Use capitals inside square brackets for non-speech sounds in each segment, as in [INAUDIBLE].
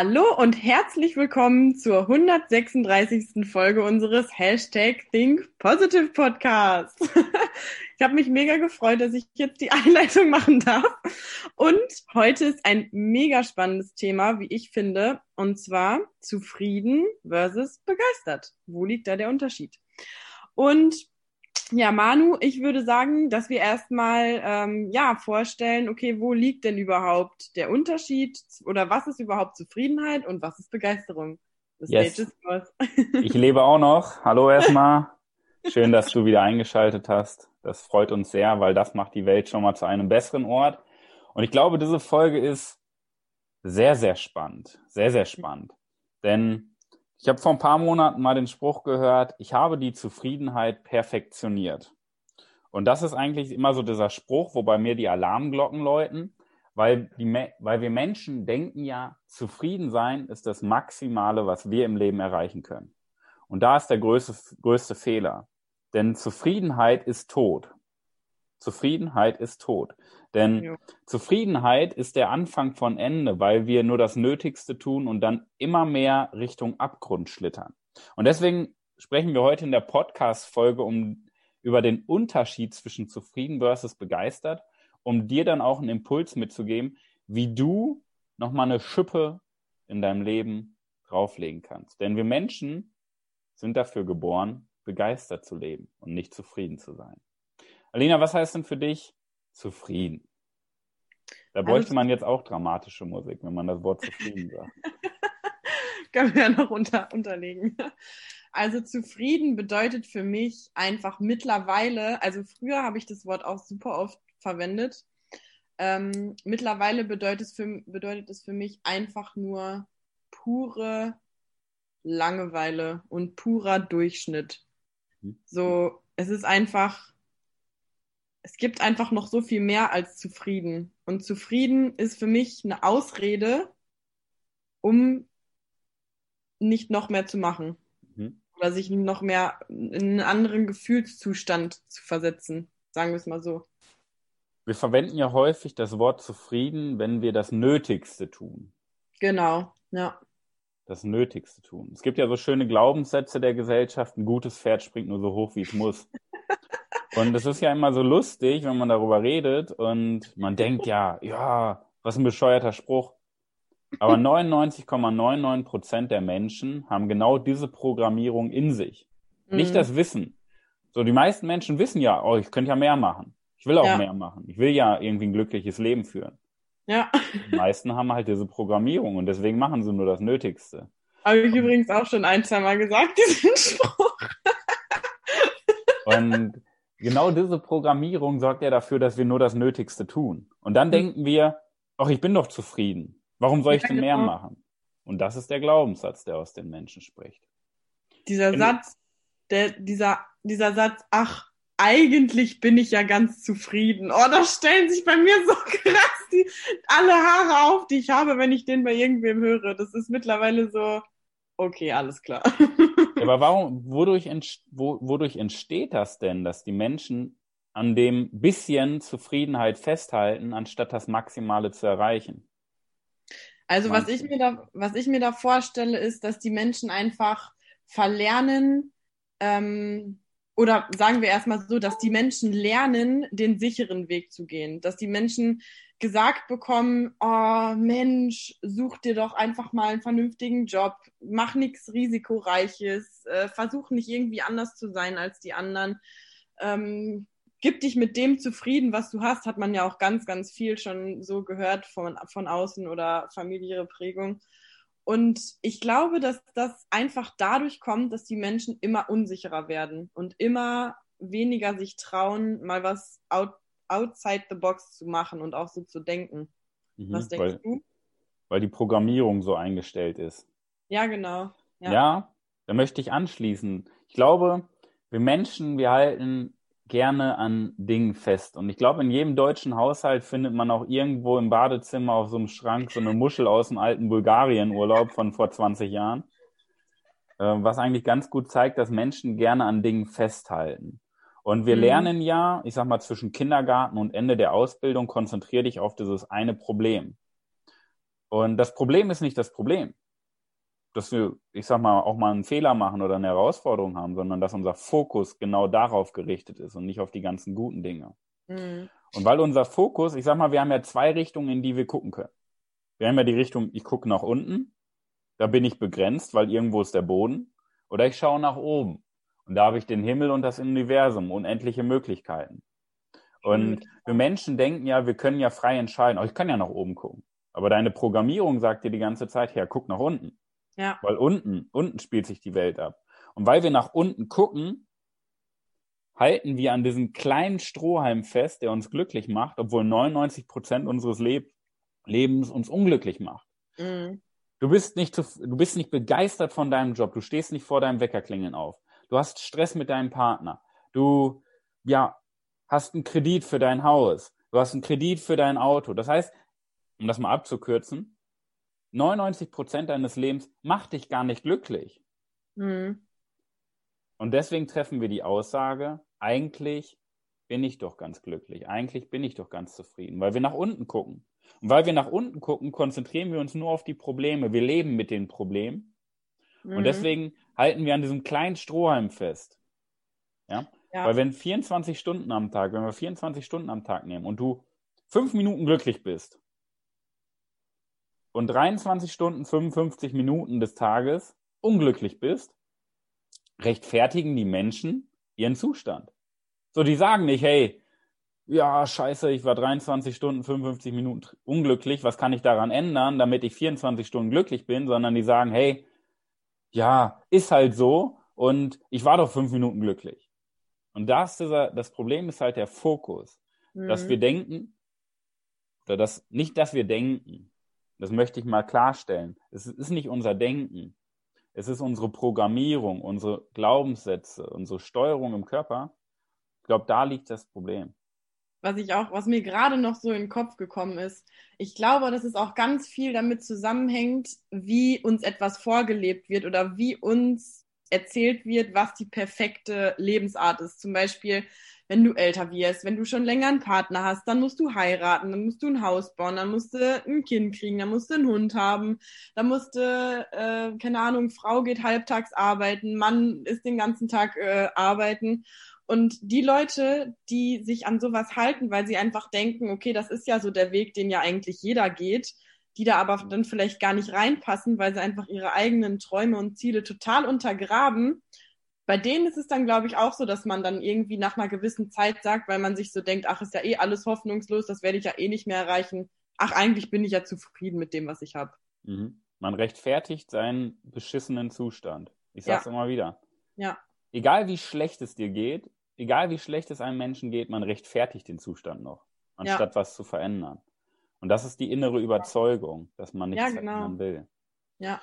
Hallo und herzlich willkommen zur 136. Folge unseres Hashtag Think Positive Podcast. [LAUGHS] Ich habe mich mega gefreut, dass ich jetzt die Einleitung machen darf. Und heute ist ein mega spannendes Thema, wie ich finde, und zwar zufrieden versus begeistert. Wo liegt da der Unterschied? Und ja, Manu, ich würde sagen, dass wir erstmal ähm, ja vorstellen, okay, wo liegt denn überhaupt der Unterschied oder was ist überhaupt Zufriedenheit und was ist Begeisterung? Das yes. [LAUGHS] ich lebe auch noch. Hallo erstmal. Schön, dass du wieder eingeschaltet hast. Das freut uns sehr, weil das macht die Welt schon mal zu einem besseren Ort. Und ich glaube, diese Folge ist sehr, sehr spannend. Sehr, sehr spannend. Denn ich habe vor ein paar Monaten mal den Spruch gehört, ich habe die Zufriedenheit perfektioniert. Und das ist eigentlich immer so dieser Spruch, wo bei mir die Alarmglocken läuten, weil, die, weil wir Menschen denken ja, zufrieden sein ist das Maximale, was wir im Leben erreichen können. Und da ist der größte, größte Fehler. Denn Zufriedenheit ist tot. Zufriedenheit ist tot. Denn ja. Zufriedenheit ist der Anfang von Ende, weil wir nur das Nötigste tun und dann immer mehr Richtung Abgrund schlittern. Und deswegen sprechen wir heute in der Podcast-Folge um, über den Unterschied zwischen zufrieden versus begeistert, um dir dann auch einen Impuls mitzugeben, wie du nochmal eine Schippe in deinem Leben drauflegen kannst. Denn wir Menschen sind dafür geboren, begeistert zu leben und nicht zufrieden zu sein. Alina, was heißt denn für dich zufrieden? Da also bräuchte man jetzt auch dramatische Musik, wenn man das Wort zufrieden sagt. [LAUGHS] Können wir ja noch unter, unterlegen. Also zufrieden bedeutet für mich einfach mittlerweile, also früher habe ich das Wort auch super oft verwendet. Ähm, mittlerweile bedeutet es, für, bedeutet es für mich einfach nur pure Langeweile und purer Durchschnitt. Mhm. So, es ist einfach, es gibt einfach noch so viel mehr als zufrieden. Und zufrieden ist für mich eine Ausrede, um nicht noch mehr zu machen. Mhm. Oder sich noch mehr in einen anderen Gefühlszustand zu versetzen. Sagen wir es mal so. Wir verwenden ja häufig das Wort zufrieden, wenn wir das Nötigste tun. Genau, ja. Das Nötigste tun. Es gibt ja so schöne Glaubenssätze der Gesellschaft, ein gutes Pferd springt nur so hoch, wie es muss. Und es ist ja immer so lustig, wenn man darüber redet und man denkt ja, ja, was ein bescheuerter Spruch. Aber [LAUGHS] 99,99 Prozent der Menschen haben genau diese Programmierung in sich. Mhm. Nicht das Wissen. So, die meisten Menschen wissen ja, oh, ich könnte ja mehr machen. Ich will auch ja. mehr machen. Ich will ja irgendwie ein glückliches Leben führen. Ja. Die meisten haben halt diese Programmierung und deswegen machen sie nur das Nötigste. Habe ich übrigens auch schon ein, zwei Mal gesagt, diesen [LAUGHS] Spruch. Und genau diese Programmierung sorgt ja dafür, dass wir nur das Nötigste tun. Und dann mhm. denken wir, ach, ich bin doch zufrieden. Warum soll ich denn mehr genau. machen? Und das ist der Glaubenssatz, der aus den Menschen spricht. Dieser Wenn Satz, der, dieser, dieser Satz, ach, eigentlich bin ich ja ganz zufrieden. Oh, da stellen sich bei mir so [LAUGHS] krass die, alle Haare auf, die ich habe, wenn ich den bei irgendwem höre. Das ist mittlerweile so, okay, alles klar. aber warum, wodurch, ent, wo, wodurch entsteht das denn, dass die Menschen an dem bisschen Zufriedenheit festhalten, anstatt das Maximale zu erreichen? Also was ich mir da, was ich mir da vorstelle, ist, dass die Menschen einfach verlernen, ähm, oder sagen wir erstmal so, dass die Menschen lernen, den sicheren Weg zu gehen. Dass die Menschen gesagt bekommen, oh Mensch, such dir doch einfach mal einen vernünftigen Job, mach nichts Risikoreiches, äh, versuch nicht irgendwie anders zu sein als die anderen. Ähm, gib dich mit dem zufrieden, was du hast, hat man ja auch ganz, ganz viel schon so gehört von, von außen oder familiäre Prägung. Und ich glaube, dass das einfach dadurch kommt, dass die Menschen immer unsicherer werden und immer weniger sich trauen, mal was out, outside the box zu machen und auch so zu denken. Mhm, was denkst weil, du? Weil die Programmierung so eingestellt ist. Ja, genau. Ja. ja, da möchte ich anschließen. Ich glaube, wir Menschen, wir halten gerne an Dingen fest. Und ich glaube, in jedem deutschen Haushalt findet man auch irgendwo im Badezimmer auf so einem Schrank so eine Muschel aus dem alten Bulgarien-Urlaub von vor 20 Jahren, äh, was eigentlich ganz gut zeigt, dass Menschen gerne an Dingen festhalten. Und wir mhm. lernen ja, ich sag mal, zwischen Kindergarten und Ende der Ausbildung, konzentrier dich auf dieses eine Problem. Und das Problem ist nicht das Problem, dass wir, ich sag mal, auch mal einen Fehler machen oder eine Herausforderung haben, sondern dass unser Fokus genau darauf gerichtet ist und nicht auf die ganzen guten Dinge. Mhm. Und weil unser Fokus, ich sag mal, wir haben ja zwei Richtungen, in die wir gucken können. Wir haben ja die Richtung, ich gucke nach unten, da bin ich begrenzt, weil irgendwo ist der Boden. Oder ich schaue nach oben und da habe ich den Himmel und das Universum, unendliche Möglichkeiten. Und wir Menschen denken ja, wir können ja frei entscheiden. Oh, ich kann ja nach oben gucken. Aber deine Programmierung sagt dir die ganze Zeit, ja, guck nach unten. Ja. Weil unten, unten spielt sich die Welt ab. Und weil wir nach unten gucken, halten wir an diesem kleinen Strohhalm fest, der uns glücklich macht, obwohl 99 Prozent unseres Leb Lebens uns unglücklich macht. Mhm. Du bist nicht zu, du bist nicht begeistert von deinem Job. Du stehst nicht vor deinem Weckerklingeln auf. Du hast Stress mit deinem Partner. Du, ja, hast einen Kredit für dein Haus. Du hast einen Kredit für dein Auto. Das heißt, um das mal abzukürzen, 99 Prozent deines Lebens macht dich gar nicht glücklich. Mhm. Und deswegen treffen wir die Aussage, eigentlich bin ich doch ganz glücklich, eigentlich bin ich doch ganz zufrieden, weil wir nach unten gucken. Und weil wir nach unten gucken, konzentrieren wir uns nur auf die Probleme. Wir leben mit den Problemen. Mhm. Und deswegen halten wir an diesem kleinen Strohhalm fest. Ja? ja? Weil wenn 24 Stunden am Tag, wenn wir 24 Stunden am Tag nehmen und du fünf Minuten glücklich bist und 23 Stunden 55 Minuten des Tages unglücklich bist, rechtfertigen die Menschen ihren Zustand. So, die sagen nicht, hey, ja, scheiße, ich war 23 Stunden, 55 Minuten unglücklich, was kann ich daran ändern, damit ich 24 Stunden glücklich bin, sondern die sagen, hey, ja, ist halt so und ich war doch fünf Minuten glücklich. Und das, dieser, das Problem ist halt der Fokus, mhm. dass wir denken, oder das, nicht, dass wir denken, das möchte ich mal klarstellen. Es ist nicht unser Denken. Es ist unsere Programmierung, unsere Glaubenssätze, unsere Steuerung im Körper. Ich glaube, da liegt das Problem. Was ich auch, was mir gerade noch so in den Kopf gekommen ist. Ich glaube, dass es auch ganz viel damit zusammenhängt, wie uns etwas vorgelebt wird oder wie uns erzählt wird, was die perfekte Lebensart ist. Zum Beispiel, wenn du älter wirst, wenn du schon länger einen Partner hast, dann musst du heiraten, dann musst du ein Haus bauen, dann musst du ein Kind kriegen, dann musst du einen Hund haben, dann musst du, äh, keine Ahnung, Frau geht halbtags arbeiten, Mann ist den ganzen Tag äh, arbeiten. Und die Leute, die sich an sowas halten, weil sie einfach denken, okay, das ist ja so der Weg, den ja eigentlich jeder geht, die da aber dann vielleicht gar nicht reinpassen, weil sie einfach ihre eigenen Träume und Ziele total untergraben, bei denen ist es dann, glaube ich, auch so, dass man dann irgendwie nach einer gewissen Zeit sagt, weil man sich so denkt, ach, ist ja eh alles hoffnungslos, das werde ich ja eh nicht mehr erreichen. Ach, eigentlich bin ich ja zufrieden mit dem, was ich habe. Mhm. Man rechtfertigt seinen beschissenen Zustand. Ich sag's ja. immer wieder. Ja. Egal wie schlecht es dir geht, egal wie schlecht es einem Menschen geht, man rechtfertigt den Zustand noch, anstatt ja. was zu verändern. Und das ist die innere Überzeugung, dass man nichts ja, genau. verändern will. Ja.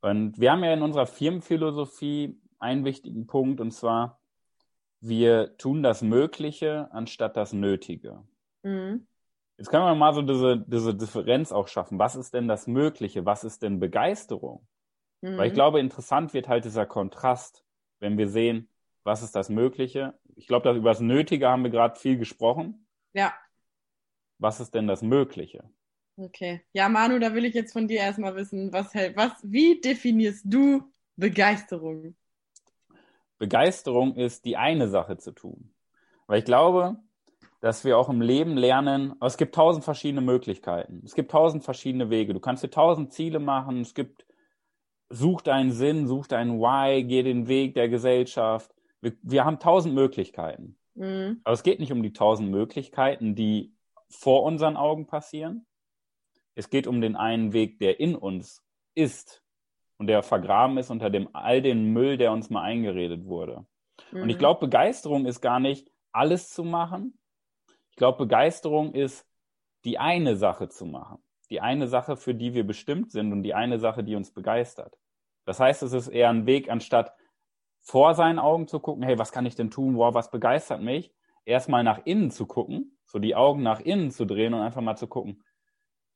Und wir haben ja in unserer Firmenphilosophie einen wichtigen Punkt, und zwar, wir tun das Mögliche anstatt das Nötige. Mhm. Jetzt können wir mal so diese, diese Differenz auch schaffen. Was ist denn das Mögliche? Was ist denn Begeisterung? Mhm. Weil ich glaube, interessant wird halt dieser Kontrast, wenn wir sehen, was ist das Mögliche? Ich glaube, über das Nötige haben wir gerade viel gesprochen. Ja. Was ist denn das Mögliche? Okay. Ja, Manu, da will ich jetzt von dir erstmal wissen, was, was, wie definierst du Begeisterung? Begeisterung ist, die eine Sache zu tun. Weil ich glaube, dass wir auch im Leben lernen, es gibt tausend verschiedene Möglichkeiten. Es gibt tausend verschiedene Wege. Du kannst dir tausend Ziele machen. Es gibt, such deinen Sinn, such deinen Why, geh den Weg der Gesellschaft. Wir, wir haben tausend Möglichkeiten. Mhm. Aber es geht nicht um die tausend Möglichkeiten, die vor unseren Augen passieren. Es geht um den einen Weg, der in uns ist und der vergraben ist unter dem all den Müll, der uns mal eingeredet wurde. Mhm. Und ich mhm. glaube, Begeisterung ist gar nicht alles zu machen. Ich glaube, Begeisterung ist die eine Sache zu machen. Die eine Sache, für die wir bestimmt sind und die eine Sache, die uns begeistert. Das heißt, es ist eher ein Weg, anstatt vor seinen Augen zu gucken, hey, was kann ich denn tun? Wow, was begeistert mich? Erstmal nach innen zu gucken, so die Augen nach innen zu drehen und einfach mal zu gucken,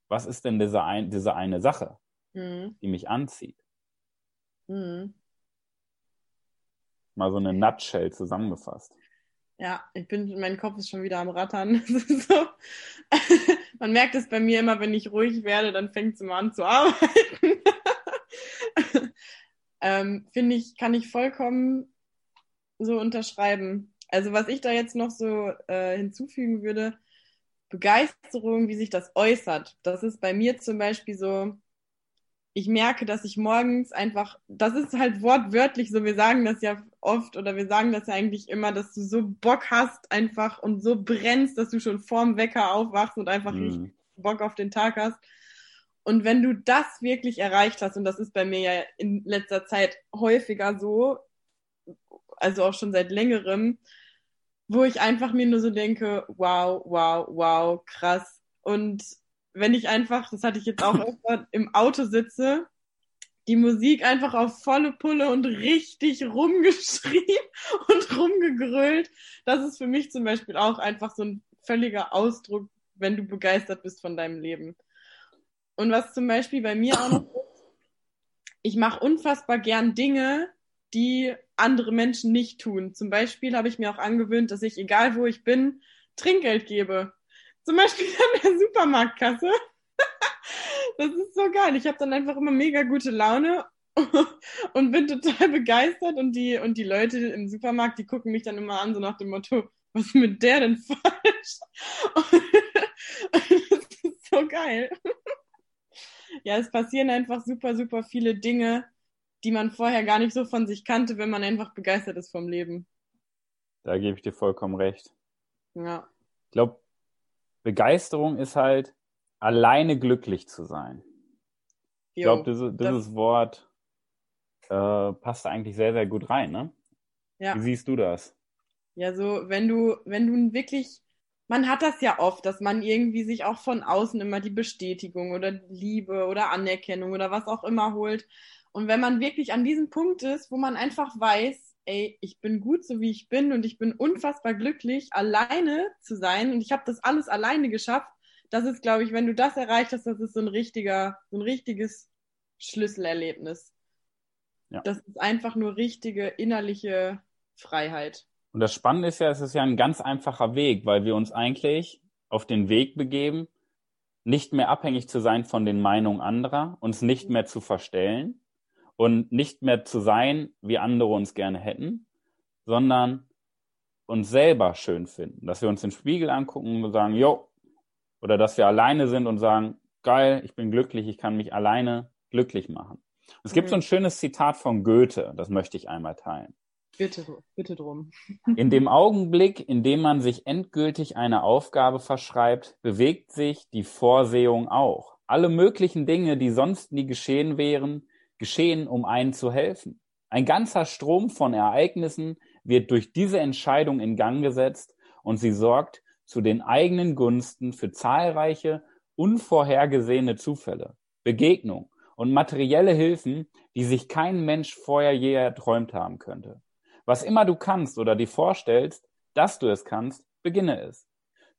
was ist denn diese, ein, diese eine Sache, mhm. die mich anzieht? Mhm. Mal so eine Nutshell zusammengefasst. Ja, ich bin, mein Kopf ist schon wieder am Rattern. [LAUGHS] so. [LAUGHS] Man merkt es bei mir immer, wenn ich ruhig werde, dann fängt es immer an zu arbeiten. [LAUGHS] ähm, Finde ich, kann ich vollkommen so unterschreiben. Also was ich da jetzt noch so äh, hinzufügen würde, Begeisterung, wie sich das äußert. Das ist bei mir zum Beispiel so, ich merke, dass ich morgens einfach, das ist halt wortwörtlich so, wir sagen das ja oft oder wir sagen das ja eigentlich immer, dass du so Bock hast einfach und so brennst, dass du schon vorm Wecker aufwachst und einfach mhm. Bock auf den Tag hast. Und wenn du das wirklich erreicht hast, und das ist bei mir ja in letzter Zeit häufiger so, also auch schon seit längerem, wo ich einfach mir nur so denke, wow, wow, wow, krass. Und wenn ich einfach, das hatte ich jetzt auch [LAUGHS] öfter, im Auto sitze, die Musik einfach auf volle Pulle und richtig rumgeschrien [LAUGHS] und rumgegrölt. Das ist für mich zum Beispiel auch einfach so ein völliger Ausdruck, wenn du begeistert bist von deinem Leben. Und was zum Beispiel bei mir auch noch [LAUGHS] ist, ich mache unfassbar gern Dinge, die andere Menschen nicht tun. Zum Beispiel habe ich mir auch angewöhnt, dass ich, egal wo ich bin, Trinkgeld gebe. Zum Beispiel [LAUGHS] an der Supermarktkasse. [LAUGHS] Das ist so geil. Ich habe dann einfach immer mega gute Laune [LAUGHS] und bin total begeistert und die, und die Leute im Supermarkt, die gucken mich dann immer an, so nach dem Motto, was ist mit der denn falsch? das ist so geil. Ja, es passieren einfach super, super viele Dinge, die man vorher gar nicht so von sich kannte, wenn man einfach begeistert ist vom Leben. Da gebe ich dir vollkommen recht. Ja. Ich glaube, Begeisterung ist halt, alleine glücklich zu sein. Ich glaube, dieses, dieses das... Wort äh, passt eigentlich sehr, sehr gut rein, ne? Ja. Wie siehst du das? Ja, so, wenn du, wenn du wirklich, man hat das ja oft, dass man irgendwie sich auch von außen immer die Bestätigung oder Liebe oder Anerkennung oder was auch immer holt. Und wenn man wirklich an diesem Punkt ist, wo man einfach weiß, ey, ich bin gut so wie ich bin und ich bin unfassbar glücklich, alleine zu sein und ich habe das alles alleine geschafft. Das ist, glaube ich, wenn du das erreicht hast, das ist so ein richtiger, so ein richtiges Schlüsselerlebnis. Ja. Das ist einfach nur richtige innerliche Freiheit. Und das Spannende ist ja, es ist ja ein ganz einfacher Weg, weil wir uns eigentlich auf den Weg begeben, nicht mehr abhängig zu sein von den Meinungen anderer, uns nicht mehr zu verstellen, und nicht mehr zu sein, wie andere uns gerne hätten, sondern uns selber schön finden, dass wir uns den Spiegel angucken und sagen, jo, oder dass wir alleine sind und sagen, geil, ich bin glücklich, ich kann mich alleine glücklich machen. Es gibt mhm. so ein schönes Zitat von Goethe, das möchte ich einmal teilen. Bitte, bitte drum. [LAUGHS] In dem Augenblick, in dem man sich endgültig eine Aufgabe verschreibt, bewegt sich die Vorsehung auch. Alle möglichen Dinge, die sonst nie geschehen wären, geschehen, um einen zu helfen. Ein ganzer Strom von Ereignissen wird durch diese Entscheidung in Gang gesetzt und sie sorgt zu den eigenen Gunsten für zahlreiche unvorhergesehene Zufälle, Begegnungen und materielle Hilfen, die sich kein Mensch vorher je erträumt haben könnte. Was immer du kannst oder dir vorstellst, dass du es kannst, beginne es.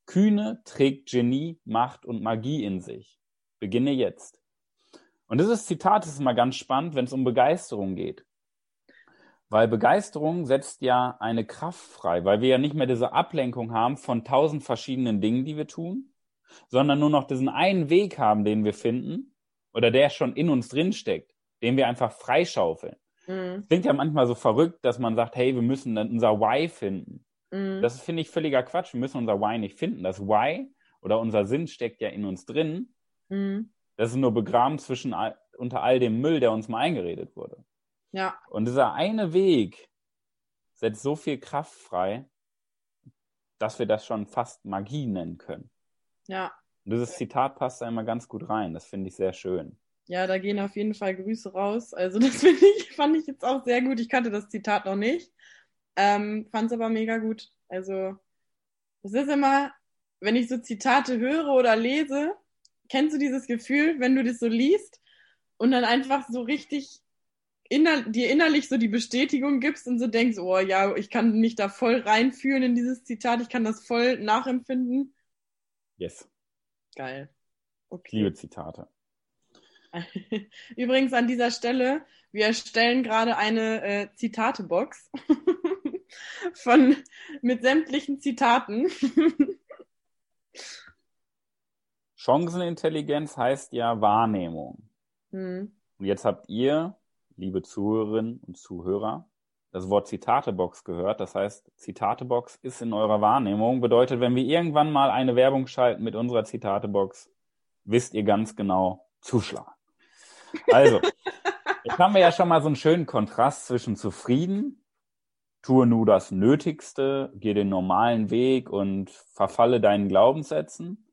Kühne trägt Genie, Macht und Magie in sich. Beginne jetzt. Und dieses Zitat ist mal ganz spannend, wenn es um Begeisterung geht. Weil Begeisterung setzt ja eine Kraft frei, weil wir ja nicht mehr diese Ablenkung haben von tausend verschiedenen Dingen, die wir tun, sondern nur noch diesen einen Weg haben, den wir finden oder der schon in uns drin steckt, den wir einfach freischaufeln. Mhm. Klingt ja manchmal so verrückt, dass man sagt, hey, wir müssen dann unser Why finden. Mhm. Das finde ich völliger Quatsch. Wir müssen unser Why nicht finden. Das Why oder unser Sinn steckt ja in uns drin. Mhm. Das ist nur begraben zwischen all, unter all dem Müll, der uns mal eingeredet wurde. Ja. Und dieser eine Weg setzt so viel Kraft frei, dass wir das schon fast Magie nennen können. Ja. Und dieses Zitat passt da immer ganz gut rein. Das finde ich sehr schön. Ja, da gehen auf jeden Fall Grüße raus. Also das [LAUGHS] finde ich, fand ich jetzt auch sehr gut. Ich kannte das Zitat noch nicht. Ähm, fand es aber mega gut. Also, es ist immer, wenn ich so Zitate höre oder lese, kennst du dieses Gefühl, wenn du das so liest und dann einfach so richtig inner dir innerlich so die Bestätigung gibst und so denkst, oh ja, ich kann mich da voll reinfühlen in dieses Zitat, ich kann das voll nachempfinden? Yes. Geil. Okay. liebe Zitate. [LAUGHS] Übrigens an dieser Stelle, wir erstellen gerade eine äh, Zitate-Box [LAUGHS] von mit sämtlichen Zitaten. [LAUGHS] Chancenintelligenz heißt ja Wahrnehmung. Mhm. Und jetzt habt ihr, liebe Zuhörerinnen und Zuhörer, das Wort Zitatebox gehört. Das heißt, Zitatebox ist in eurer Wahrnehmung. Bedeutet, wenn wir irgendwann mal eine Werbung schalten mit unserer Zitatebox, wisst ihr ganz genau, zuschlagen. Also, [LAUGHS] jetzt haben wir ja schon mal so einen schönen Kontrast zwischen zufrieden, tue nur das Nötigste, geh den normalen Weg und verfalle deinen Glaubenssätzen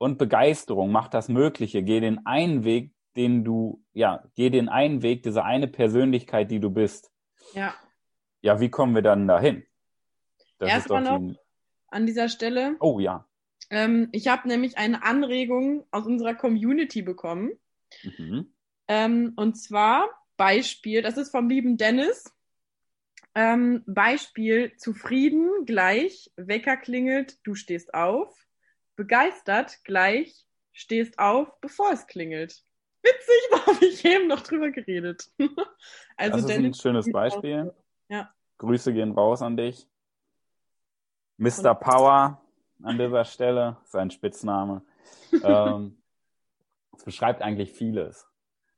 und Begeisterung, mach das Mögliche, geh den einen Weg, den du, ja, geh den einen Weg, diese eine Persönlichkeit, die du bist. Ja. Ja, wie kommen wir dann dahin? Erstmal noch die... an dieser Stelle. Oh ja. Ähm, ich habe nämlich eine Anregung aus unserer Community bekommen. Mhm. Ähm, und zwar Beispiel, das ist vom lieben Dennis. Ähm, Beispiel zufrieden gleich Wecker klingelt, du stehst auf. Begeistert gleich stehst auf, bevor es klingelt. Witzig, [LAUGHS] da habe ich eben noch drüber geredet. [LAUGHS] also das ist ein schönes Beispiel. Ja. Grüße gehen raus an dich. Mr. Power an dieser Stelle, sein Spitzname. [LAUGHS] ähm, es beschreibt eigentlich vieles.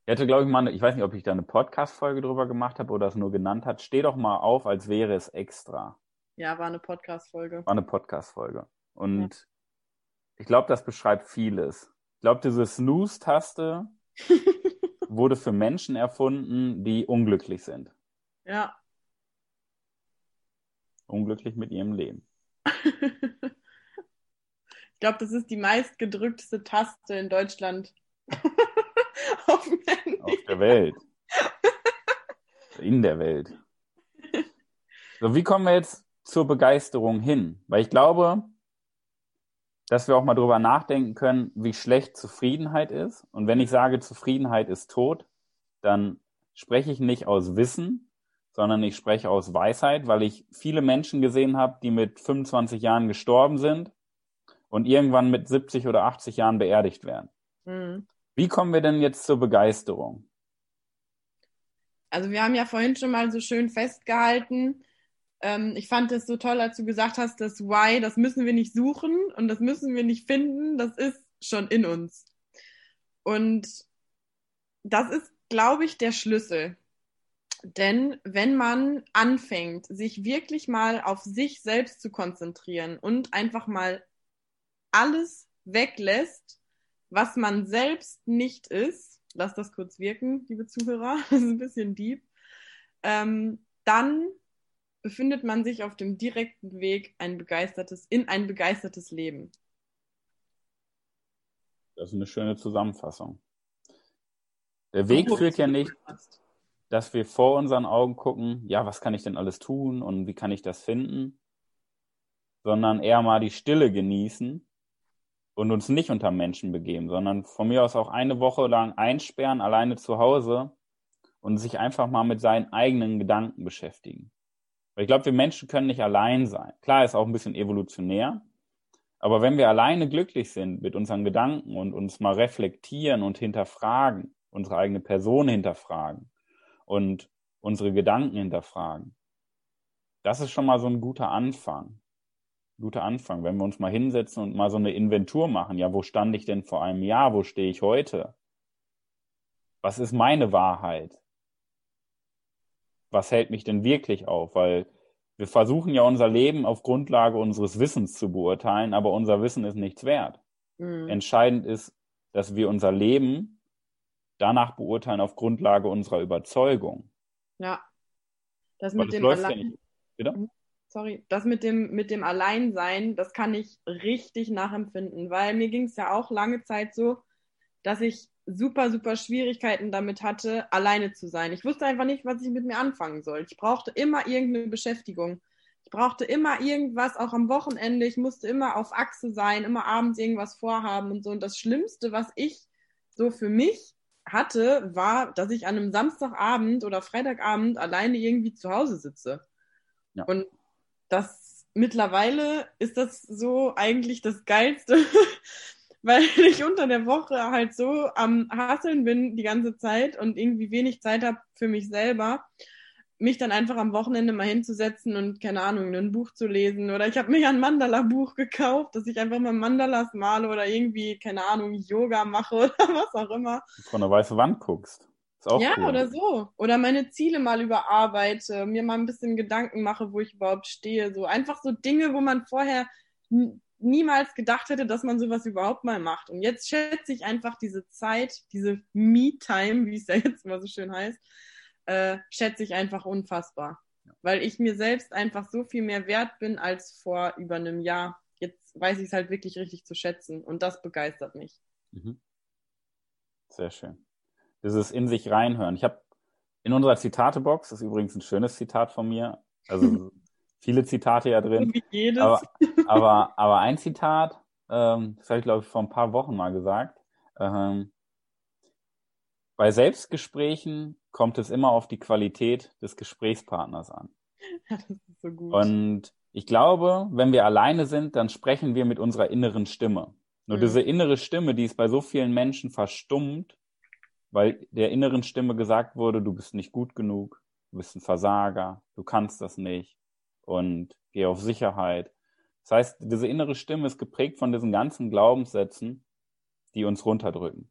Ich hätte, glaube ich, mal, eine, ich weiß nicht, ob ich da eine Podcast-Folge drüber gemacht habe oder es nur genannt hat. Steh doch mal auf, als wäre es extra. Ja, war eine Podcast-Folge. War eine Podcast-Folge. Und ja. Ich glaube, das beschreibt vieles. Ich glaube, diese Snooze-Taste [LAUGHS] wurde für Menschen erfunden, die unglücklich sind. Ja unglücklich mit ihrem Leben. ich glaube, das ist die meistgedrückteste Taste in Deutschland. [LAUGHS] Auf, Auf der Welt. In der Welt. [LAUGHS] So, wie kommen wir jetzt zur Begeisterung hin? Weil ich glaube, dass wir auch mal drüber nachdenken können, wie schlecht Zufriedenheit ist. Und wenn ich sage, Zufriedenheit ist tot, dann spreche ich nicht aus Wissen, sondern ich spreche aus Weisheit, weil ich viele Menschen gesehen habe, die mit 25 Jahren gestorben sind und irgendwann mit 70 oder 80 Jahren beerdigt werden. Mhm. Wie kommen wir denn jetzt zur Begeisterung? Also wir haben ja vorhin schon mal so schön festgehalten, ähm, ich fand es so toll, als du gesagt hast, das Why, das müssen wir nicht suchen und das müssen wir nicht finden, das ist schon in uns. Und das ist, glaube ich, der Schlüssel. Denn wenn man anfängt, sich wirklich mal auf sich selbst zu konzentrieren und einfach mal alles weglässt, was man selbst nicht ist, lass das kurz wirken, liebe Zuhörer, [LAUGHS] das ist ein bisschen deep, ähm, dann befindet man sich auf dem direkten Weg ein begeistertes, in ein begeistertes Leben. Das ist eine schöne Zusammenfassung. Der Weg führt ja nicht, dass wir vor unseren Augen gucken, ja, was kann ich denn alles tun und wie kann ich das finden, sondern eher mal die Stille genießen und uns nicht unter Menschen begeben, sondern von mir aus auch eine Woche lang einsperren, alleine zu Hause und sich einfach mal mit seinen eigenen Gedanken beschäftigen. Weil ich glaube, wir Menschen können nicht allein sein. Klar, ist auch ein bisschen evolutionär, aber wenn wir alleine glücklich sind mit unseren Gedanken und uns mal reflektieren und hinterfragen, unsere eigene Person hinterfragen, und unsere Gedanken hinterfragen. Das ist schon mal so ein guter Anfang. Guter Anfang, wenn wir uns mal hinsetzen und mal so eine Inventur machen. Ja, wo stand ich denn vor einem Jahr? Wo stehe ich heute? Was ist meine Wahrheit? Was hält mich denn wirklich auf? Weil wir versuchen ja unser Leben auf Grundlage unseres Wissens zu beurteilen, aber unser Wissen ist nichts wert. Mhm. Entscheidend ist, dass wir unser Leben danach beurteilen auf Grundlage unserer Überzeugung. Ja. Das mit das dem Allein... ja mhm. Sorry, das mit dem, mit dem Alleinsein, das kann ich richtig nachempfinden, weil mir ging es ja auch lange Zeit so, dass ich super, super Schwierigkeiten damit hatte, alleine zu sein. Ich wusste einfach nicht, was ich mit mir anfangen soll. Ich brauchte immer irgendeine Beschäftigung. Ich brauchte immer irgendwas, auch am Wochenende. Ich musste immer auf Achse sein, immer abends irgendwas vorhaben und so. Und das Schlimmste, was ich so für mich hatte, war, dass ich an einem Samstagabend oder Freitagabend alleine irgendwie zu Hause sitze. Ja. Und das mittlerweile ist das so eigentlich das Geilste, [LAUGHS] weil [LAUGHS] ich unter der Woche halt so am Hasseln bin die ganze Zeit und irgendwie wenig Zeit habe für mich selber. mich dann einfach am Wochenende mal hinzusetzen und, keine Ahnung, ein Buch zu lesen. Oder ich habe mir ein Mandala-Buch gekauft, dass ich einfach mal Mandalas male oder irgendwie, keine Ahnung, Yoga mache [LAUGHS] oder was auch immer. Von einer weißen Wand guckst. ja, cool. oder so. Oder meine Ziele mal überarbeite, mir mal ein bisschen Gedanken mache, wo ich überhaupt stehe. So einfach so Dinge, wo man vorher niemals gedacht hätte, dass man sowas überhaupt mal macht. Und jetzt schätze ich einfach diese Zeit, diese Me-Time, wie es ja jetzt immer so schön heißt, äh, schätze ich einfach unfassbar. Weil ich mir selbst einfach so viel mehr wert bin als vor über einem Jahr. Jetzt weiß ich es halt wirklich richtig zu schätzen und das begeistert mich. Mhm. Sehr schön. Dieses in sich reinhören. Ich habe in unserer Zitatebox, das ist übrigens ein schönes Zitat von mir, also [LAUGHS] viele Zitate ja drin. Wie jedes. Aber, aber, aber ein Zitat, ähm, das habe ich glaube ich vor ein paar Wochen mal gesagt. Ähm, bei Selbstgesprächen kommt es immer auf die Qualität des Gesprächspartners an. Ja, [LAUGHS] das ist so gut. Und ich glaube, wenn wir alleine sind, dann sprechen wir mit unserer inneren Stimme. Nur mhm. diese innere Stimme, die ist bei so vielen Menschen verstummt, weil der inneren Stimme gesagt wurde, du bist nicht gut genug, du bist ein Versager, du kannst das nicht und geh auf Sicherheit. Das heißt, diese innere Stimme ist geprägt von diesen ganzen Glaubenssätzen, die uns runterdrücken.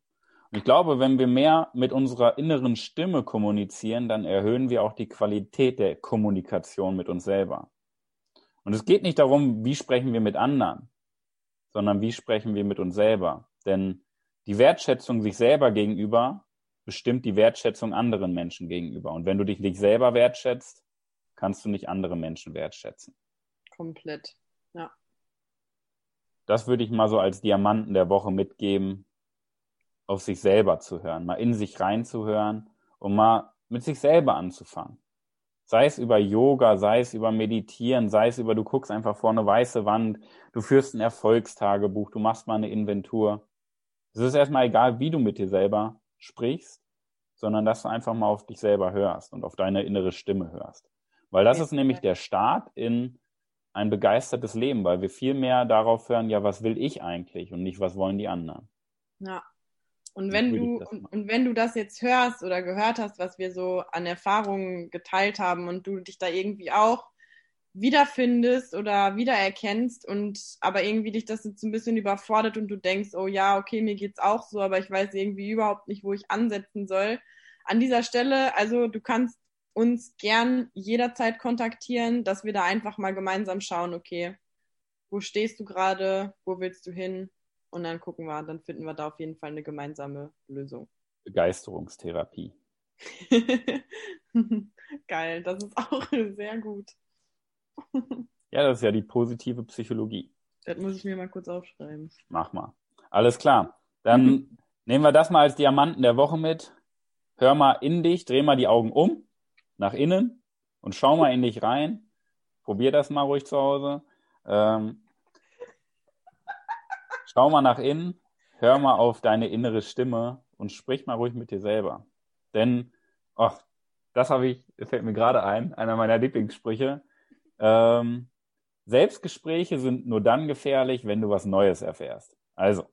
Und ich glaube, wenn wir mehr mit unserer inneren Stimme kommunizieren, dann erhöhen wir auch die Qualität der Kommunikation mit uns selber. Und es geht nicht darum, wie sprechen wir mit anderen, sondern wie sprechen wir mit uns selber. Denn die Wertschätzung sich selber gegenüber bestimmt die Wertschätzung anderen Menschen gegenüber. Und wenn du dich nicht selber wertschätzt, kannst du nicht andere Menschen wertschätzen. Komplett, ja. Das würde ich mal so als Diamanten der Woche mitgeben, auf sich selber zu hören, mal in sich reinzuhören und mal mit sich selber anzufangen. Sei es über Yoga, sei es über Meditieren, sei es über, du guckst einfach vor eine weiße Wand, du führst ein Erfolgstagebuch, du machst mal eine Inventur. Es ist erstmal egal, wie du mit dir selber sprichst, sondern dass du einfach mal auf dich selber hörst und auf deine innere Stimme hörst. Weil das ist nämlich der Start in ein begeistertes Leben, weil wir viel mehr darauf hören, ja, was will ich eigentlich und nicht, was wollen die anderen. Ja. Und wenn du, und, und, wenn du das jetzt hörst oder gehört hast, was wir so an Erfahrungen geteilt haben und du dich da irgendwie auch wiederfindest oder wiedererkennst und aber irgendwie dich das jetzt ein bisschen überfordert und du denkst, oh ja, okay, mir geht's auch so, aber ich weiß irgendwie überhaupt nicht, wo ich ansetzen soll. An dieser Stelle, also du kannst uns gern jederzeit kontaktieren, dass wir da einfach mal gemeinsam schauen, okay, wo stehst du gerade, wo willst du hin? Und dann gucken wir, dann finden wir da auf jeden Fall eine gemeinsame Lösung. Begeisterungstherapie. [LAUGHS] Geil, das ist auch [LAUGHS] sehr gut. ja, das ist ja die positive Psychologie. Das muss ich mir mal kurz aufschreiben. Mach mal. Alles klar. Dann nehmen wir das mal als Diamanten der Woche mit. Hör mal in dich, dreh mal die Augen um nach innen und schau mal in dich rein. Probier das mal ruhig zu Hause. Ähm, schau mal nach innen, hör mal auf deine innere Stimme und sprich mal ruhig mit dir selber. Denn, ach, das habe ich, fällt mir gerade ein, einer meiner Lieblingssprüche. Ähm, Selbstgespräche sind nur dann gefährlich, wenn du was Neues erfährst. Also,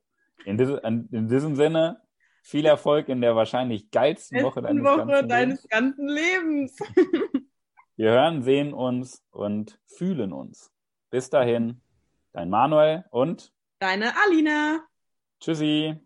in, diese, in diesem Sinne, viel Erfolg in der wahrscheinlich geilsten Woche deines, Woche ganzen, deines Lebens. ganzen Lebens. [LAUGHS] Wir hören, sehen uns und fühlen uns. Bis dahin, dein Manuel und deine Alina. Tschüssi.